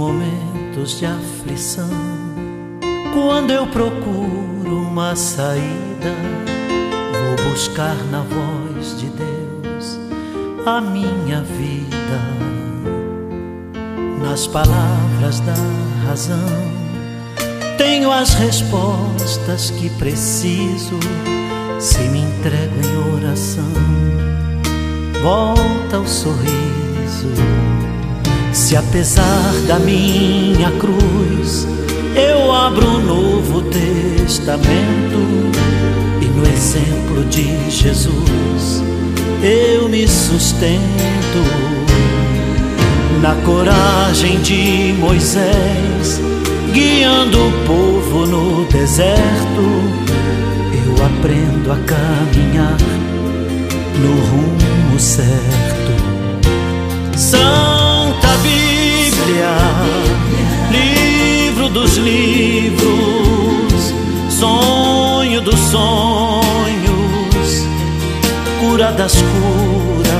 Momentos de aflição, quando eu procuro uma saída, vou buscar na voz de Deus a minha vida. Nas palavras da razão, tenho as respostas que preciso se me entrego em oração. Volta o sorriso. Se apesar da minha cruz eu abro um novo testamento e no exemplo de Jesus eu me sustento. Na coragem de Moisés, guiando o povo no deserto, eu aprendo a caminhar no rumo certo. Santa Bíblia, livro dos livros, sonho dos sonhos, cura das curas.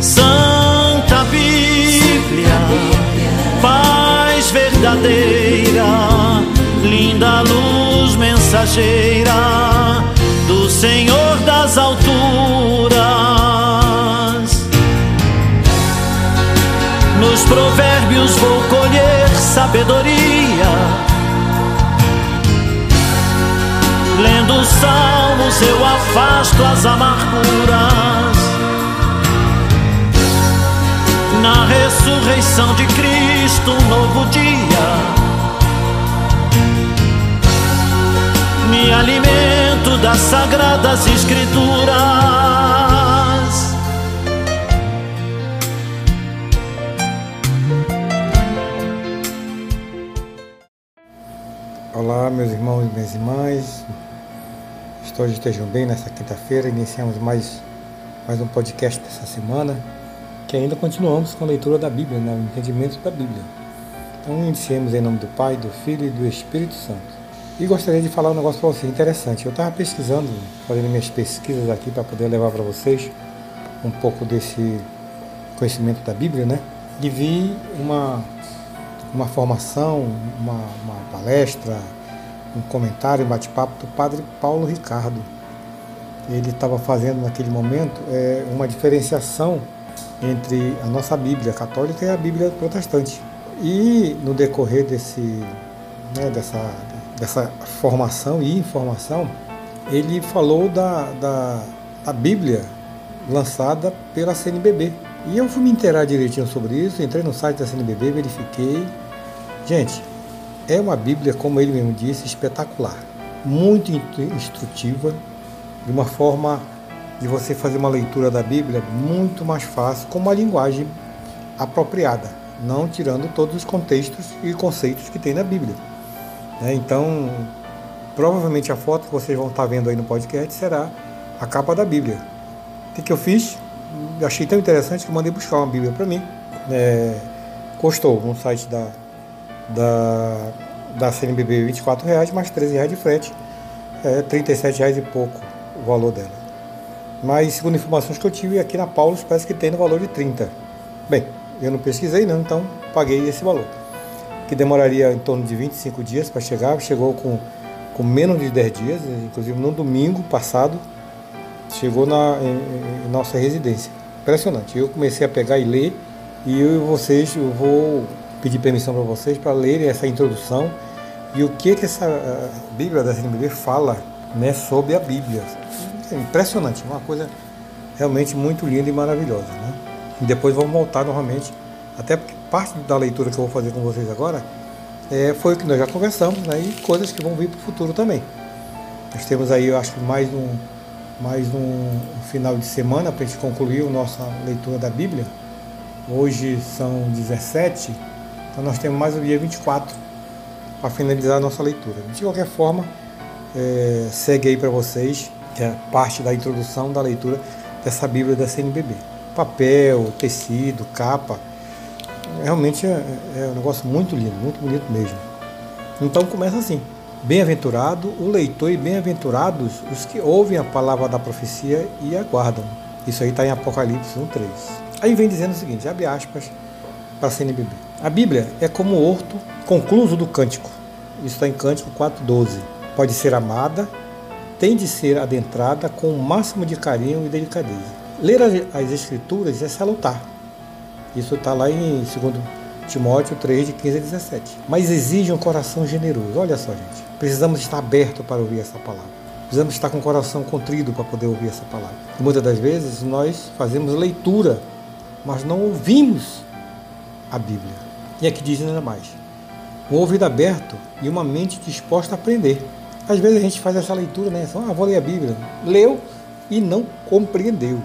Santa Bíblia, paz verdadeira, linda luz mensageira do Senhor das alturas. Vou colher sabedoria. Lendo os salmos eu afasto as amarguras. Na ressurreição de Cristo, um novo dia. Me alimento das sagradas escrituras. Olá, meus irmãos e minhas irmãs. Espero que estejam bem nessa quinta-feira. Iniciamos mais, mais um podcast dessa semana, que ainda continuamos com a leitura da Bíblia, né? o entendimento da Bíblia. Então, iniciemos em nome do Pai, do Filho e do Espírito Santo. E gostaria de falar um negócio para vocês interessante. Eu estava pesquisando, fazendo minhas pesquisas aqui para poder levar para vocês um pouco desse conhecimento da Bíblia, né? E vi uma, uma formação, uma, uma palestra, um comentário, um bate-papo do padre Paulo Ricardo. Ele estava fazendo naquele momento é, uma diferenciação entre a nossa Bíblia católica e a Bíblia protestante. E no decorrer desse, né, dessa, dessa formação e informação, ele falou da, da, da Bíblia lançada pela CNBB. E eu fui me inteirar direitinho sobre isso, entrei no site da CNBB, verifiquei. Gente, é uma Bíblia, como ele mesmo disse, espetacular, muito instrutiva, de uma forma de você fazer uma leitura da Bíblia muito mais fácil, com uma linguagem apropriada, não tirando todos os contextos e conceitos que tem na Bíblia. Né? Então, provavelmente a foto que vocês vão estar vendo aí no podcast será a capa da Bíblia. O que, eu fiz? Achei tão interessante que mandei buscar uma Bíblia para mim. É, custou no site da, da, da CNBB R$ reais mais R$ reais de frete. É R$ reais e pouco o valor dela. Mas, segundo informações que eu tive, aqui na Paulus parece que tem no valor de 30. Bem, eu não pesquisei, não, então paguei esse valor. Que demoraria em torno de 25 dias para chegar. Chegou com, com menos de 10 dias, inclusive no domingo passado, chegou na em, em nossa residência. Impressionante. Eu comecei a pegar e ler, e eu e vocês, eu vou pedir permissão para vocês para lerem essa introdução e o que que essa Bíblia da CNBB fala né, sobre a Bíblia. É impressionante, uma coisa realmente muito linda e maravilhosa. Né? E depois vamos voltar novamente, até porque parte da leitura que eu vou fazer com vocês agora é, foi o que nós já conversamos né, e coisas que vão vir para o futuro também. Nós temos aí, eu acho mais um, mais um final de semana para a gente concluir a nossa leitura da Bíblia. Hoje são 17, então nós temos mais o dia 24 para finalizar a nossa leitura. De qualquer forma, é, segue aí para vocês, que é parte da introdução da leitura dessa Bíblia da CNBB. Papel, tecido, capa, realmente é, é um negócio muito lindo, muito bonito mesmo. Então começa assim. Bem-aventurado o leitor e bem-aventurados os que ouvem a palavra da profecia e aguardam. Isso aí está em Apocalipse 1.3. Aí vem dizendo o seguinte, abre aspas para a CNBB. A Bíblia é como o horto concluso do cântico. Isso está em Cântico 4,12. Pode ser amada, tem de ser adentrada com o máximo de carinho e delicadeza. Ler as Escrituras é salutar. Isso está lá em 2 Timóteo 3, de 15 a 17. Mas exige um coração generoso. Olha só, gente. Precisamos estar aberto para ouvir essa palavra. Precisamos estar com o coração contrido para poder ouvir essa palavra. E muitas das vezes nós fazemos leitura, mas não ouvimos a Bíblia. E aqui diz ainda mais: um ouvido aberto e uma mente disposta a aprender. Às vezes a gente faz essa leitura, né? Só, ah, vou ler a Bíblia. Leu e não compreendeu.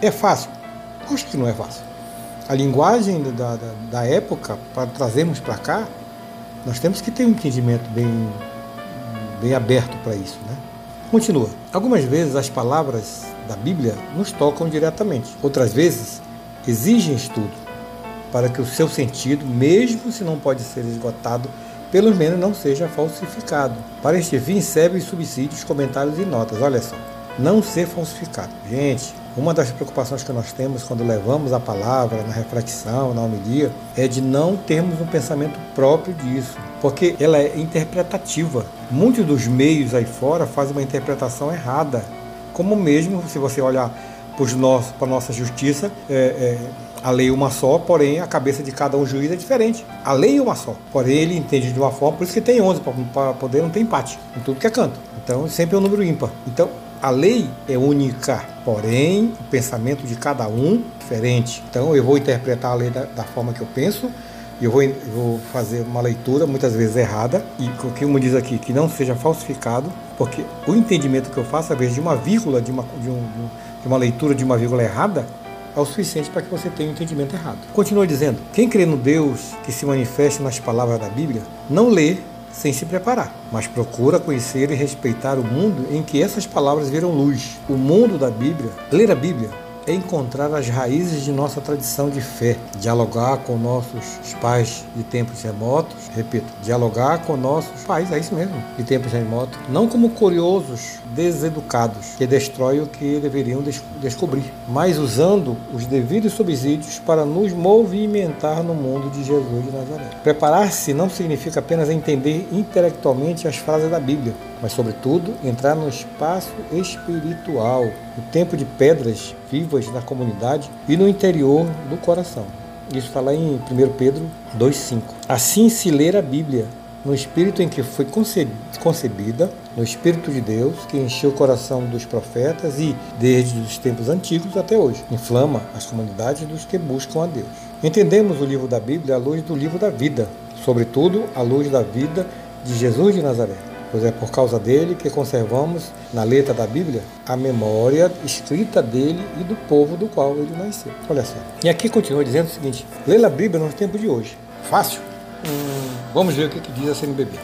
É fácil? Acho que não é fácil. A linguagem da, da, da época, para trazermos para cá, nós temos que ter um entendimento bem, bem aberto para isso. Né? Continua. Algumas vezes as palavras da Bíblia nos tocam diretamente, outras vezes exigem estudo para que o seu sentido, mesmo se não pode ser esgotado, pelo menos não seja falsificado. Para este fim, servem subsídios, comentários e notas. Olha só, não ser falsificado. Gente, uma das preocupações que nós temos quando levamos a palavra na reflexão, na homilia, é de não termos um pensamento próprio disso, porque ela é interpretativa. Muitos dos meios aí fora fazem uma interpretação errada, como mesmo se você olhar para a nossa justiça, é, é, a lei é uma só, porém a cabeça de cada um juiz é diferente. A lei é uma só, porém ele entende de uma forma, por isso que tem 11, para poder não ter empate em tudo que é canto. Então sempre é um número ímpar. Então a lei é única, porém o pensamento de cada um é diferente. Então eu vou interpretar a lei da, da forma que eu penso e eu vou, eu vou, fazer uma leitura muitas vezes errada e o que me diz aqui que não seja falsificado, porque o entendimento que eu faço às vezes de uma vírgula, de uma, de, um, de uma leitura de uma vírgula errada, é o suficiente para que você tenha um entendimento errado. Continua dizendo: quem crê no Deus que se manifesta nas palavras da Bíblia não lê sem se preparar, mas procura conhecer e respeitar o mundo em que essas palavras viram luz. O mundo da Bíblia, ler a Bíblia, encontrar as raízes de nossa tradição de fé, dialogar com nossos pais de tempos remotos, repito, dialogar com nossos pais, é isso mesmo, de tempos remotos, não como curiosos deseducados que destroem o que deveriam des descobrir, mas usando os devidos subsídios para nos movimentar no mundo de Jesus de Nazaré. Preparar-se não significa apenas entender intelectualmente as frases da Bíblia, mas, sobretudo, entrar no espaço espiritual, no tempo de pedras vivas na comunidade e no interior do coração. Isso está lá em 1 Pedro 2,5. Assim se ler a Bíblia, no espírito em que foi concebida, no Espírito de Deus, que encheu o coração dos profetas e, desde os tempos antigos até hoje, inflama as comunidades dos que buscam a Deus. Entendemos o livro da Bíblia à luz do livro da vida, sobretudo à luz da vida de Jesus de Nazaré pois é por causa dele que conservamos na letra da Bíblia a memória escrita dele e do povo do qual ele nasceu. Olha só. E aqui continua dizendo o seguinte: ler a Bíblia nos tempos de hoje. Fácil? Hum, vamos ver o que, que diz a CNBB.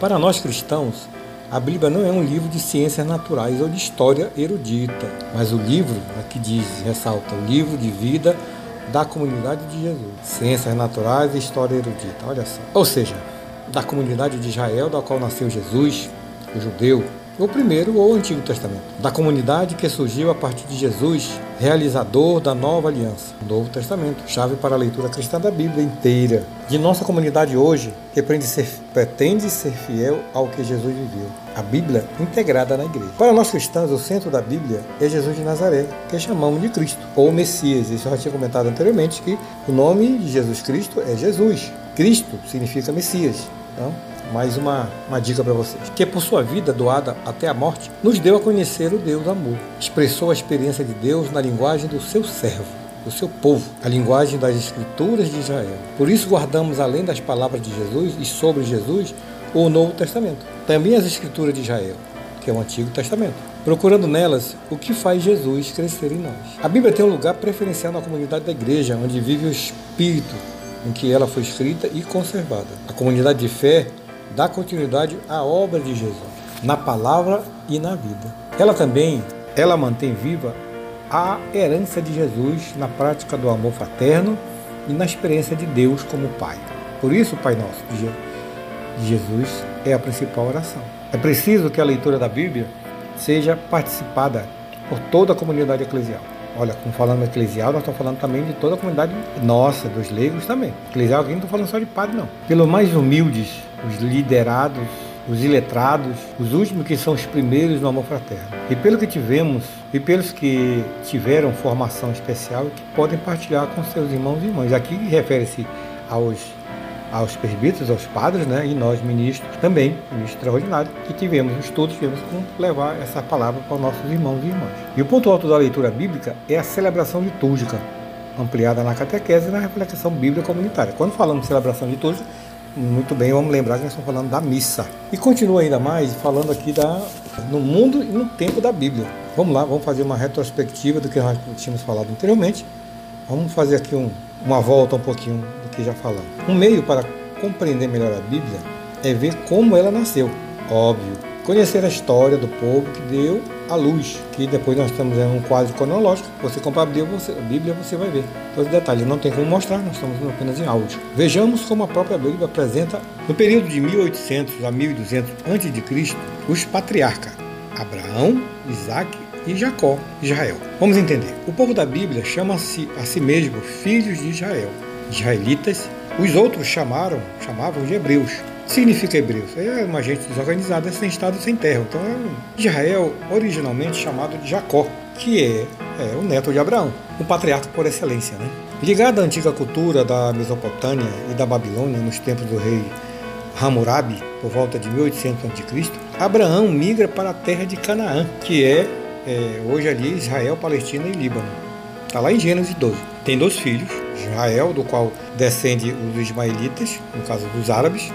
Para nós cristãos, a Bíblia não é um livro de ciências naturais ou de história erudita, mas o livro, aqui diz, ressalta, o livro de vida da comunidade de Jesus. Ciências naturais e história erudita, olha só. Ou seja, da comunidade de Israel, da qual nasceu Jesus, o judeu, o primeiro ou o Antigo Testamento, da comunidade que surgiu a partir de Jesus, realizador da nova aliança, o Novo Testamento, chave para a leitura cristã da Bíblia inteira, de nossa comunidade hoje, que pretende ser, pretende ser fiel ao que Jesus viveu, a Bíblia integrada na igreja. Para nós cristãos, o centro da Bíblia é Jesus de Nazaré, que chamamos de Cristo, ou Messias. Isso eu já tinha comentado anteriormente, que o nome de Jesus Cristo é Jesus. Cristo significa Messias. Então, mais uma, uma dica para vocês. Que por sua vida doada até a morte, nos deu a conhecer o Deus amor. Expressou a experiência de Deus na linguagem do seu servo, do seu povo, a linguagem das Escrituras de Israel. Por isso guardamos, além das palavras de Jesus e sobre Jesus, o Novo Testamento. Também as Escrituras de Israel, que é o Antigo Testamento. Procurando nelas o que faz Jesus crescer em nós. A Bíblia tem um lugar preferencial na comunidade da igreja, onde vive o Espírito em que ela foi escrita e conservada. A comunidade de fé dá continuidade à obra de Jesus, na palavra e na vida. Ela também, ela mantém viva a herança de Jesus na prática do amor fraterno e na experiência de Deus como Pai. Por isso, Pai Nosso de Jesus é a principal oração. É preciso que a leitura da Bíblia seja participada por toda a comunidade eclesial. Olha, como falando eclesial, nós estamos falando também de toda a comunidade nossa, dos leigos também. Eclesial aqui não estou falando só de padre, não. Pelos mais humildes, os liderados, os iletrados, os últimos que são os primeiros no amor fraterno. E pelo que tivemos, e pelos que tiveram formação especial, que podem partilhar com seus irmãos e irmãs. Aqui refere-se aos aos presbíteros, aos padres, né, e nós ministros também, ministro extraordinário, que tivemos todos tivemos como levar essa palavra para os nossos irmãos e irmãs. E o ponto alto da leitura bíblica é a celebração litúrgica, ampliada na catequese e na reflexão bíblica comunitária. Quando falamos de celebração litúrgica, muito bem, vamos lembrar que nós estamos falando da missa. E continua ainda mais falando aqui da, no mundo e no tempo da Bíblia. Vamos lá, vamos fazer uma retrospectiva do que nós tínhamos falado anteriormente. Vamos fazer aqui um, uma volta um pouquinho do que já falamos. Um meio para compreender melhor a Bíblia é ver como ela nasceu. Óbvio, conhecer a história do povo que deu a luz, que depois nós em um quadro cronológico. Você comprar a Bíblia, você, a Bíblia, você vai ver. Todos os detalhes não tem como mostrar, nós estamos apenas em áudio. Vejamos como a própria Bíblia apresenta, no período de 1800 a 1200 a.C., os patriarcas Abraão, Isaac e Jacó, Israel. Vamos entender. O povo da Bíblia chama-se a si mesmo filhos de Israel, israelitas. Os outros chamaram, chamavam de hebreus. Significa hebreus. É uma gente desorganizada, sem estado, sem terra. Então, é Israel, originalmente chamado de Jacó, que é, é o neto de Abraão, um patriarca por excelência. Né? Ligado à antiga cultura da Mesopotâmia e da Babilônia, nos tempos do rei Hammurabi, por volta de 1800 a.C., Abraão migra para a terra de Canaã, que é é, hoje ali Israel, Palestina e Líbano. Está lá em Gênesis 12. Tem dois filhos, Israel, do qual descende os ismaelitas, no caso dos árabes,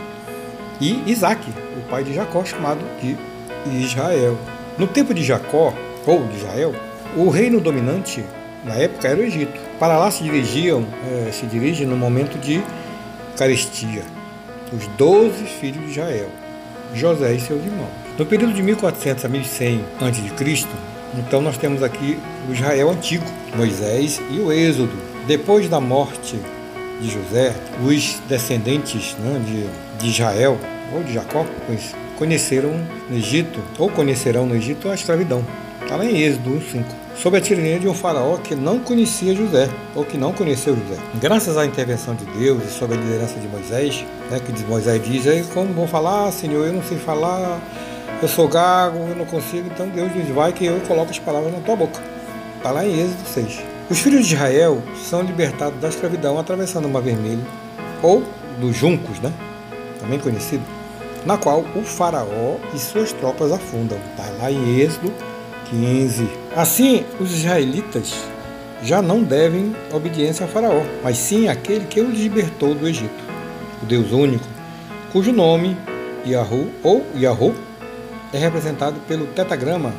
e Isaac, o pai de Jacó, chamado de Israel. No tempo de Jacó, ou de Israel, o reino dominante na época era o Egito. Para lá se dirigiam, é, se dirigem no momento de carestia, os doze filhos de Israel, José e seus irmãos. No período de 1400 a 1100 a.C., então nós temos aqui o Israel antigo, Moisés e o Êxodo. Depois da morte de José, os descendentes né, de, de Israel ou de Jacó conheceram no Egito, ou conhecerão no Egito, a escravidão. Está lá em Êxodo 1,5. Sob a tirania de um faraó que não conhecia José, ou que não conheceu José. Graças à intervenção de Deus e sob a liderança de Moisés, né, que Moisés diz, aí como vou falar, Senhor, eu não sei falar, eu sou gago, eu não consigo, então Deus diz, vai que eu coloco as palavras na tua boca. Está lá em Êxodo 6. Os filhos de Israel são libertados da escravidão atravessando o Mar Vermelho, ou dos juncos, né? também conhecido, na qual o faraó e suas tropas afundam. Está lá em Êxodo 15. Assim, os israelitas já não devem obediência a faraó, mas sim àquele que os libertou do Egito, o Deus único, cujo nome Yahu ou Yahô é representado pelo tetagrama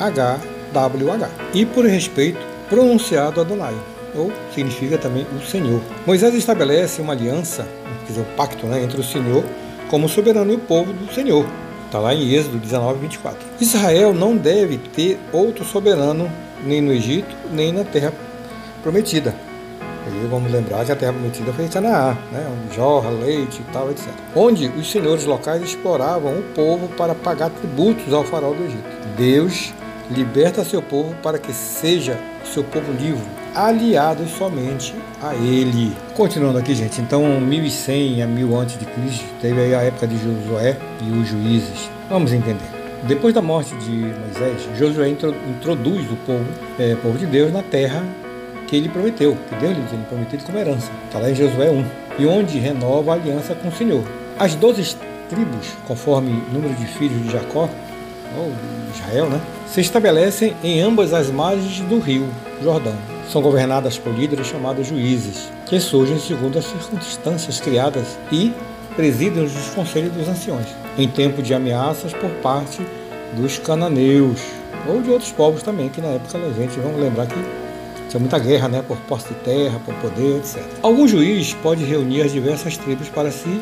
YHWH e por respeito pronunciado Adonai, ou significa também o Senhor. Moisés estabelece uma aliança, quer dizer, um pacto né, entre o Senhor como soberano e o povo do Senhor. Está lá em Êxodo 19, 24. Israel não deve ter outro soberano nem no Egito, nem na terra prometida. Vamos lembrar que a terra prometida foi Canaã, né, onde jorra leite e tal, etc. Onde os senhores locais exploravam o povo para pagar tributos ao faraó do Egito. Deus liberta seu povo para que seja seu povo livre, aliado somente a ele. Continuando aqui, gente, então 1100 a 1000 antes de Cristo teve aí a época de Josué e os juízes. Vamos entender. Depois da morte de Moisés, Josué introduz o povo, é, povo de Deus na terra que ele prometeu, que Deus lhe prometido como herança. Está lá em Josué 1. E onde renova a aliança com o Senhor. As doze tribos, conforme número de filhos de Jacó, ou Israel, né, se estabelecem em ambas as margens do rio Jordão. São governadas por líderes chamados juízes, que surgem segundo as circunstâncias criadas e presidem os conselhos dos anciões, em tempo de ameaças por parte dos cananeus, ou de outros povos também, que na época a gente, vamos lembrar que tinha muita guerra, né, por posse de terra, por poder, etc. Algum juiz pode reunir as diversas tribos para se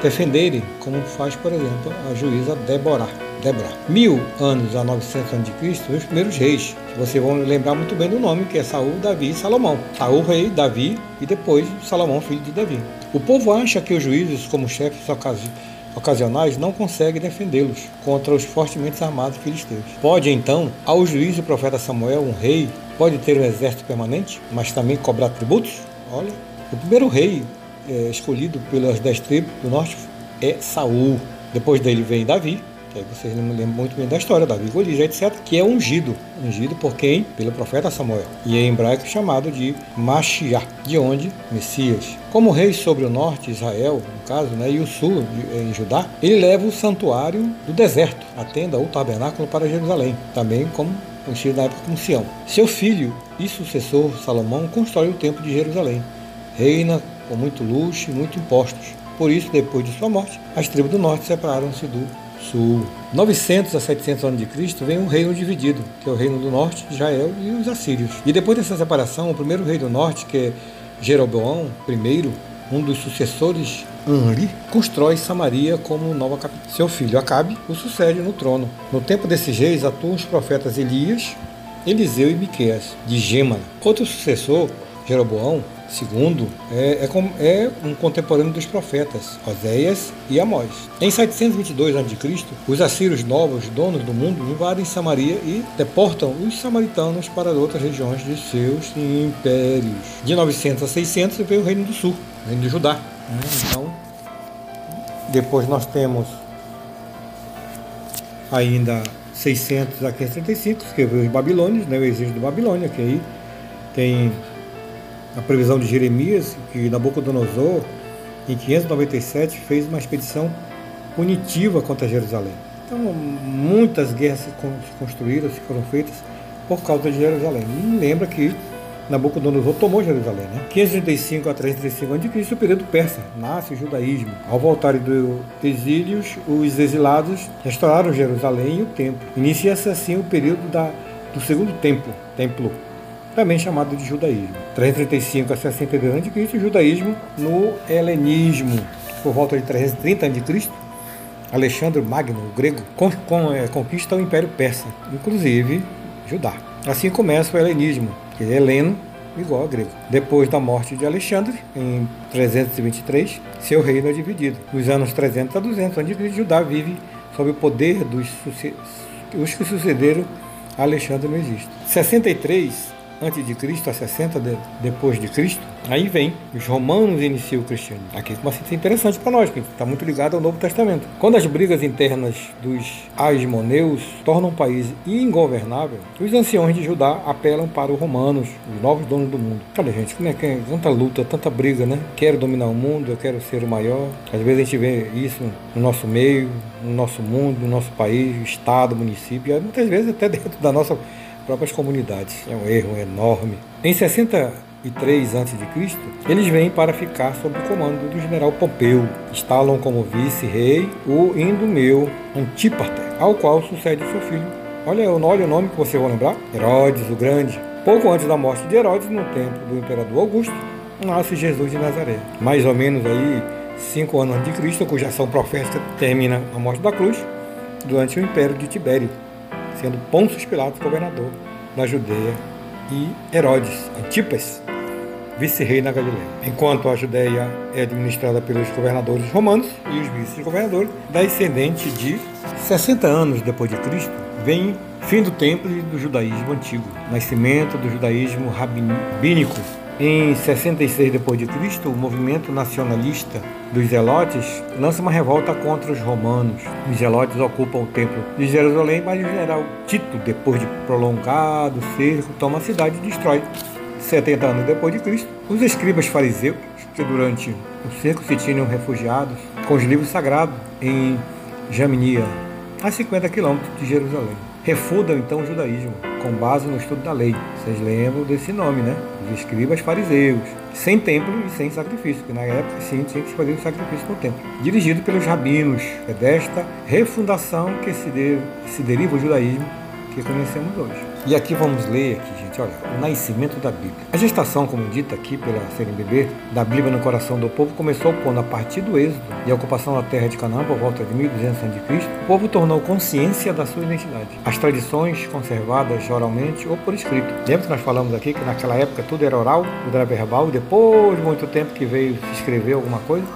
defenderem, como faz, por exemplo, a juíza Débora. Débora. Mil anos a 900 anos de Cristo, os primeiros reis. Vocês vão lembrar muito bem do nome, que é Saul, Davi e Salomão. Saul, rei, Davi e depois Salomão, filho de Davi. O povo acha que os juízes, como chefes ocasionais não consegue defendê-los contra os fortemente armados filisteus. Pode então, ao juiz do profeta Samuel, um rei, pode ter um exército permanente, mas também cobrar tributos? Olha, o primeiro rei é, escolhido pelas dez tribos do norte é Saul. Depois dele vem Davi, que aí vocês lembram muito bem da história, Davi, Golias, etc., que é ungido, ungido por quem? Pelo profeta Samuel. E é em hebraico chamado de Mashiach, de onde? Messias. Como rei sobre o norte, Israel, no caso, né, e o sul, em Judá, ele leva o santuário do deserto, a tenda ou tabernáculo para Jerusalém, também como conhecido na época como Sião. Seu filho e sucessor, Salomão, constrói o templo de Jerusalém. Reina com muito luxo e muito impostos. Por isso, depois de sua morte, as tribos do norte separaram-se do sul. 900 a 700 anos de Cristo vem um reino dividido, que é o reino do norte, Israel e os assírios. E depois dessa separação, o primeiro rei do norte, que é Jeroboão I, um dos sucessores Anri, constrói Samaria como nova capital. Seu filho Acabe o sucede no trono. No tempo desses reis atuam os profetas Elias, Eliseu e Miqueias, de Gêmana. Outro sucessor, Jeroboão, Segundo, é, é, é, um contemporâneo dos profetas, Oséias e Amós. Em 722 a.C., os assírios novos, donos do mundo, invadem Samaria e deportam os samaritanos para outras regiões de seus impérios. De 900 a 600 veio o Reino do Sul, o Reino de Judá. Então, depois nós temos ainda 600 a 535, que veio os babilônios, né, o exílio do Babilônia, que aí tem a previsão de Jeremias, que Nabucodonosor, em 597, fez uma expedição punitiva contra Jerusalém. Então, muitas guerras se construíram, se foram feitas por causa de Jerusalém. E lembra que Nabucodonosor tomou Jerusalém. Né? 535 a 335 a.C., o período persa, nasce o judaísmo. Ao voltarem do exílio, os exilados restauraram Jerusalém e o templo. Inicia-se assim o período da, do segundo templo, templo também chamado de judaísmo. 335 a 62 a.C., o judaísmo no helenismo. Por volta de 330 a.C., Alexandre Magno, o grego, é, conquista o Império Persa, inclusive Judá. Assim começa o helenismo, que é heleno igual a grego. Depois da morte de Alexandre, em 323, seu reino é dividido. Nos anos 300 a 200 a.C., Judá vive sob o poder dos os que sucederam Alexandre no Egito. 63 antes de Cristo a 60 de, depois de Cristo, aí vem os romanos iniciam o cristianismo. Aqui uma cita interessante para nós, que está muito ligado ao Novo Testamento. Quando as brigas internas dos asmoneus tornam o país ingovernável, os anciões de Judá apelam para os romanos, os novos donos do mundo. Olha, gente, como é que é? Tanta luta, tanta briga, né? Quero dominar o mundo, eu quero ser o maior. Às vezes a gente vê isso no nosso meio, no nosso mundo, no nosso país, estado, município, muitas vezes até dentro da nossa próprias comunidades. É um erro enorme. Em 63 a.C., eles vêm para ficar sob o comando do general Pompeu. Instalam como vice-rei o Indomeu Antípater, ao qual sucede seu filho. Olha, olha o nome que você vai lembrar: Herodes o Grande. Pouco antes da morte de Herodes, no tempo do imperador Augusto, nasce Jesus de Nazaré. Mais ou menos aí cinco anos antes de Cristo, cuja ação profética termina a morte da cruz, durante o império de Tibério sendo Pôncio Pilatos governador da Judeia e Herodes Antipas vice-rei na Galileia. Enquanto a Judéia é administrada pelos governadores romanos e os vice-governadores, descendente de 60 anos depois de Cristo, vem fim do templo e do judaísmo antigo, nascimento do judaísmo rabínico em 66 d.C., o movimento nacionalista dos Zelotes lança uma revolta contra os romanos. Os Zelotes ocupam o templo de Jerusalém, mas o general Tito, depois de prolongado cerco, toma a cidade e destrói. 70 anos depois de Cristo, os escribas fariseus, que durante o cerco se tinham refugiados com os livros sagrados em Jaminia, a 50 quilômetros de Jerusalém, refundam então o judaísmo com base no estudo da lei. Vocês lembram desse nome, né? Os escribas fariseus, sem templo e sem sacrifício, porque na época sim tinha que fazer o sacrifício no templo. Dirigido pelos rabinos. É desta refundação que se, se deriva o judaísmo que conhecemos hoje. E aqui vamos ler aqui, o nascimento da Bíblia. A gestação, como dita aqui pela CNBB, da Bíblia no coração do povo começou quando, a partir do êxodo e a ocupação da terra de Canaã por volta de 1200 a.C., o povo tornou consciência da sua identidade. As tradições conservadas oralmente ou por escrito. Lembra que nós falamos aqui que naquela época tudo era oral, tudo era verbal, e depois de muito tempo que veio se escrever alguma coisa?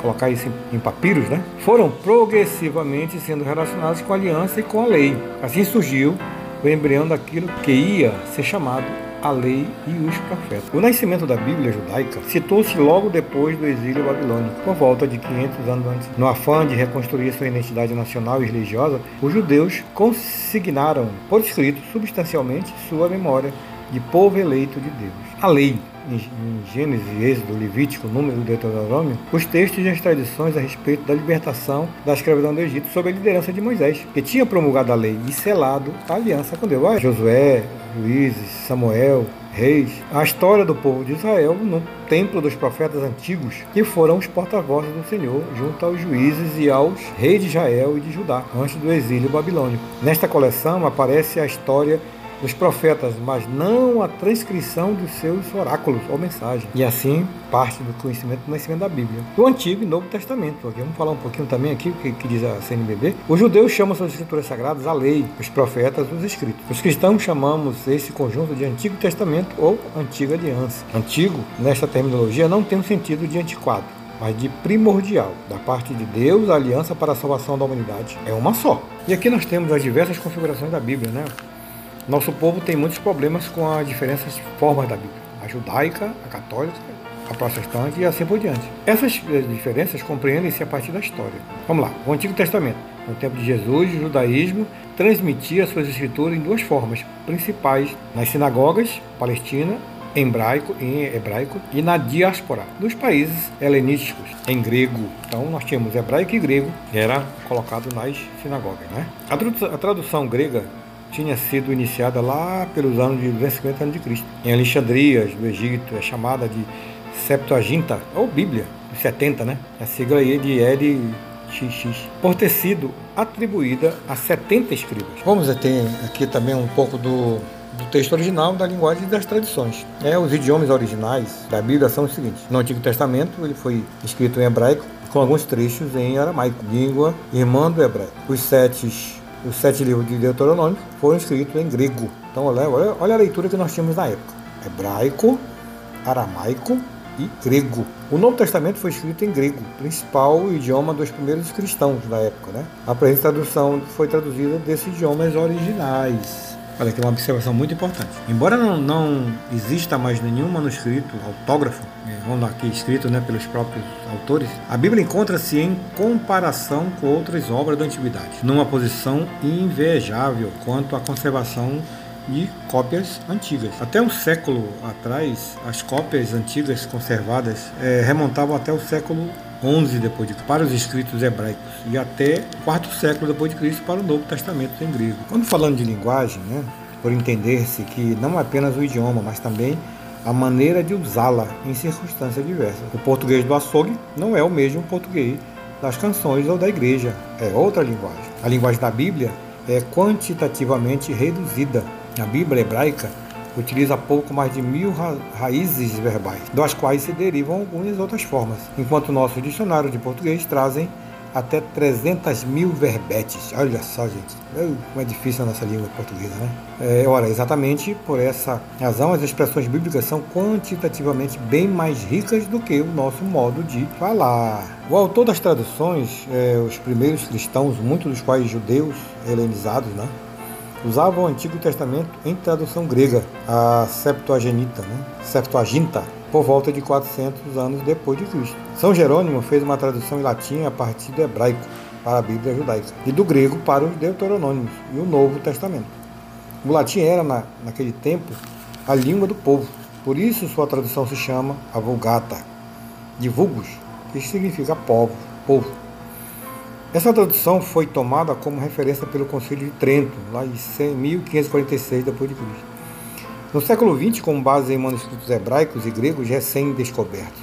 colocar isso em papiros, né? Foram progressivamente sendo relacionados com a aliança e com a lei. Assim surgiu o embrião daquilo que ia ser chamado a lei e os profetas. O nascimento da Bíblia judaica citou-se logo depois do exílio babilônico, por volta de 500 anos antes. No afã de reconstruir sua identidade nacional e religiosa, os judeus consignaram por escrito substancialmente sua memória de povo eleito de Deus. A lei em Gênesis, Êxodo, Levítico, Número e Deuteronômio, os textos e as tradições a respeito da libertação da escravidão do Egito sob a liderança de Moisés, que tinha promulgado a lei e selado a aliança com Deus. Josué, Juízes, Samuel, Reis, a história do povo de Israel no templo dos profetas antigos, que foram os porta-vozes do Senhor, junto aos juízes e aos reis de Israel e de Judá, antes do exílio babilônico. Nesta coleção aparece a história dos profetas, mas não a transcrição dos seus oráculos ou mensagens. E assim parte do conhecimento do conhecimento da Bíblia. O Antigo e Novo Testamento. Aqui, vamos falar um pouquinho também aqui o que, que, diz a CNBB. Os judeus chamam suas escrituras sagradas a lei, os profetas os escritos. Os cristãos chamamos esse conjunto de Antigo Testamento ou Antiga Aliança. Antigo, nesta terminologia, não tem um sentido de antiquado mas de primordial. Da parte de Deus, a aliança para a salvação da humanidade é uma só. E aqui nós temos as diversas configurações da Bíblia, né? Nosso povo tem muitos problemas com as diferentes formas da Bíblia, a judaica, a católica, a protestante e assim por diante. Essas eh, diferenças compreendem-se a partir da história. Vamos lá, o Antigo Testamento. No tempo de Jesus, o judaísmo transmitia suas escrituras em duas formas principais: nas sinagogas, Palestina, em hebraico, em hebraico e na diáspora dos países helenísticos, em grego. Então nós tínhamos hebraico e grego, que era colocado nas sinagogas. Né? A tradução grega tinha sido iniciada lá pelos anos de 250 anos de Cristo. Em Alexandria, do Egito, é chamada de Septuaginta, ou Bíblia, de 70, né? A sigla aí de LXX, por ter sido atribuída a 70 escribas. Vamos ter aqui também um pouco do, do texto original, da linguagem e das tradições. É, os idiomas originais da Bíblia são os seguintes. No Antigo Testamento, ele foi escrito em hebraico, com alguns trechos em aramaico, língua irmã do hebraico. Os sete os sete livros de Deuteronômio foram escritos em grego. Então, olha, olha, a leitura que nós tínhamos na época: hebraico, aramaico e grego. O Novo Testamento foi escrito em grego, principal idioma dos primeiros cristãos da época. Né? A presente tradução foi traduzida desses idiomas originais. Olha aqui uma observação muito importante. Embora não, não exista mais nenhum manuscrito autógrafo, é, vamos aqui escrito né, pelos próprios autores, a Bíblia encontra-se em comparação com outras obras da antiguidade, numa posição invejável quanto à conservação de cópias antigas. Até um século atrás, as cópias antigas conservadas é, remontavam até o século 11 depois de para os escritos hebraicos e até quarto século depois de Cristo para o Novo Testamento em grego. Quando falando de linguagem, né, por entender-se que não apenas o idioma, mas também a maneira de usá-la em circunstâncias diversas. O português do açougue não é o mesmo português das canções ou da igreja, é outra linguagem. A linguagem da Bíblia é quantitativamente reduzida. A Bíblia hebraica utiliza pouco mais de mil ra raízes verbais, das quais se derivam algumas outras formas, enquanto nossos dicionários de português trazem até 300 mil verbetes. Olha só, gente, como é difícil a nossa língua portuguesa, né? É, ora, exatamente por essa razão, as expressões bíblicas são quantitativamente bem mais ricas do que o nosso modo de falar. O autor das traduções, é, os primeiros cristãos, muitos dos quais judeus helenizados, né? Usavam o Antigo Testamento em tradução grega, a Septuaginta, né? Septuaginta, por volta de 400 anos depois de Cristo. São Jerônimo fez uma tradução em latim a partir do hebraico para a Bíblia judaica e do grego para os Deuteronômios e o Novo Testamento. O latim era, na, naquele tempo, a língua do povo. Por isso sua tradução se chama a Vulgata, de vulgus, que significa povo, povo. Essa tradução foi tomada como referência pelo Concílio de Trento, lá em 1546 d.C. No século XX, com base em manuscritos hebraicos e gregos recém-descobertos,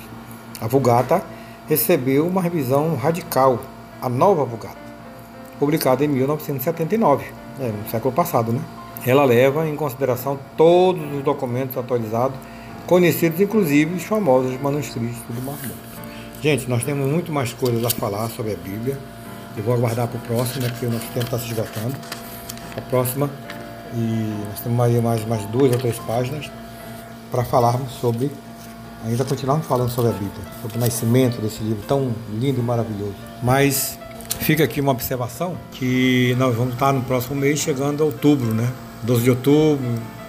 a Vulgata recebeu uma revisão radical, a Nova Vulgata, publicada em 1979, é, no século passado. Né? Ela leva em consideração todos os documentos atualizados, conhecidos inclusive os famosos manuscritos do Mar Morto. Gente, nós temos muito mais coisas a falar sobre a Bíblia. Eu vou aguardar para o próximo, né, porque o nosso tempo está se esgotando. A próxima, e nós temos aí mais, mais duas ou três páginas para falarmos sobre ainda continuarmos falando sobre a Bíblia, sobre o nascimento desse livro tão lindo e maravilhoso. Mas fica aqui uma observação que nós vamos estar no próximo mês chegando a outubro, né? 12 de outubro,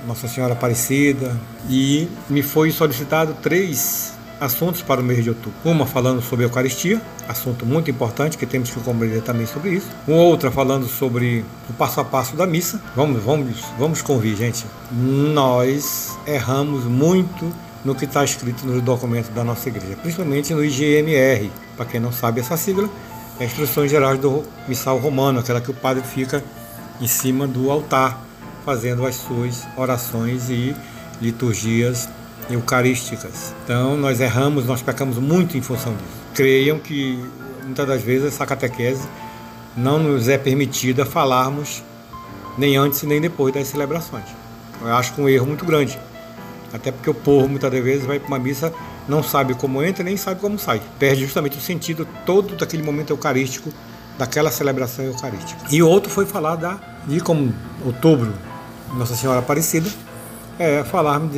Nossa Senhora Aparecida, e me foi solicitado três assuntos para o mês de outubro. Uma falando sobre a Eucaristia, assunto muito importante que temos que compreender também sobre isso. Uma outra falando sobre o passo a passo da missa. Vamos, vamos, vamos convir, gente. Nós erramos muito no que está escrito nos documentos da nossa igreja, principalmente no IGMR. Para quem não sabe essa sigla, é Instruções Gerais do Missal Romano, aquela que o padre fica em cima do altar fazendo as suas orações e liturgias eucarísticas. Então nós erramos, nós pecamos muito em função disso. Creiam que muitas das vezes essa catequese não nos é permitida falarmos nem antes nem depois das celebrações. Eu acho que é um erro muito grande. Até porque o povo muitas das vezes vai para uma missa, não sabe como entra nem sabe como sai. Perde justamente o sentido todo daquele momento eucarístico, daquela celebração eucarística. E outro foi falar da, de como outubro, Nossa Senhora Aparecida, é falarmos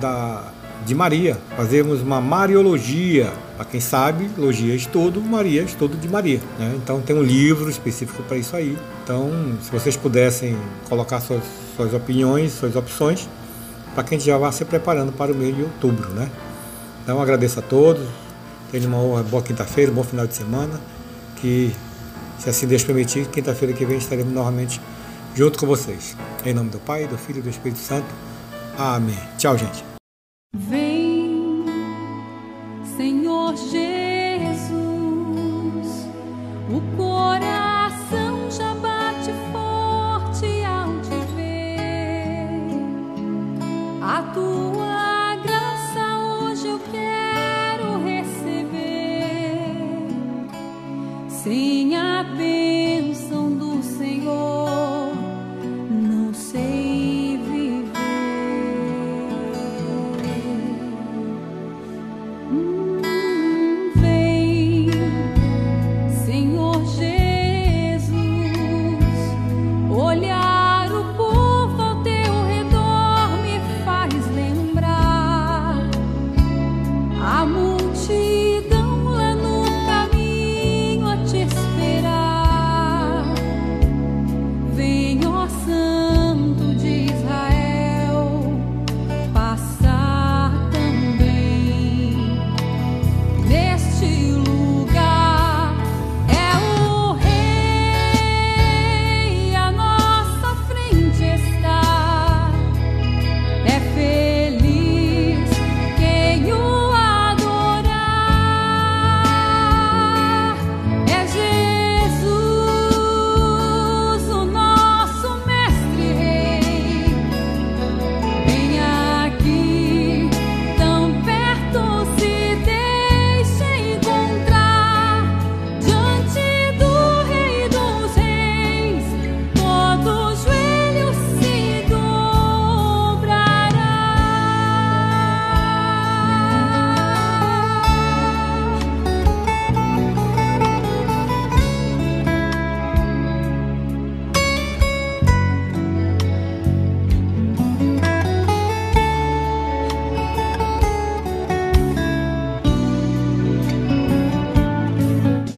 da, de Maria, fazermos uma Mariologia. Para quem sabe, logia é estudo, Maria é estudo de Maria. Né? Então tem um livro específico para isso aí. Então, se vocês pudessem colocar suas, suas opiniões, suas opções, para quem já vá se preparando para o mês de outubro. Né? Então agradeço a todos, tenham uma boa quinta-feira, um bom final de semana. Que, se assim Deus permitir, quinta-feira que vem estaremos novamente junto com vocês. Em nome do Pai, do Filho e do Espírito Santo. Amém. Tchau, gente. Vem, Senhor Jesus, o coração já bate forte ao te ver. A tua graça hoje eu quero receber. Sim.